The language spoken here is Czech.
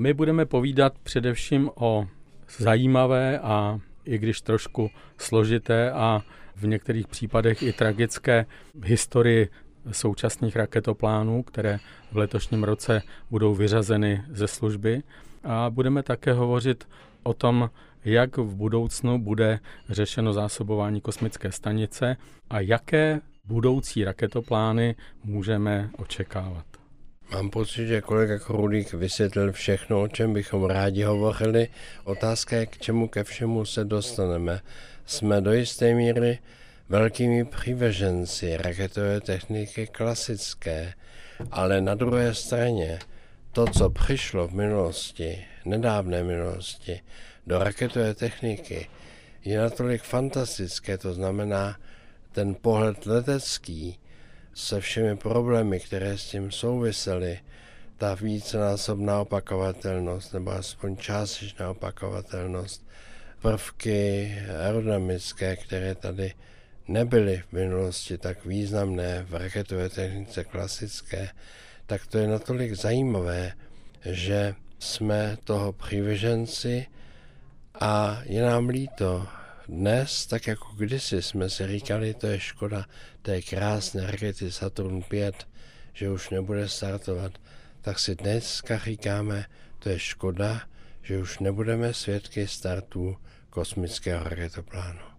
My budeme povídat především o zajímavé a i když trošku složité a v některých případech i tragické historii současných raketoplánů, které v letošním roce budou vyřazeny ze služby. A budeme také hovořit o tom, jak v budoucnu bude řešeno zásobování kosmické stanice a jaké budoucí raketoplány můžeme očekávat. Mám pocit, že kolega Krulík vysvětlil všechno, o čem bychom rádi hovořili. Otázka je, k čemu ke všemu se dostaneme. Jsme do jisté míry velkými přiveženci raketové techniky klasické, ale na druhé straně to, co přišlo v minulosti, nedávné minulosti, do raketové techniky, je natolik fantastické, to znamená ten pohled letecký se všemi problémy, které s tím souvisely, ta vícenásobná opakovatelnost, nebo aspoň částečná opakovatelnost, prvky aerodynamické, které tady nebyly v minulosti tak významné v raketové technice klasické, tak to je natolik zajímavé, že jsme toho přivěženci a je nám líto. Dnes, tak jako kdysi, jsme si říkali, to je škoda té krásné rakety Saturn 5, že už nebude startovat, tak si dneska říkáme, to je škoda, že už nebudeme svědky startu kosmického raketoplánu.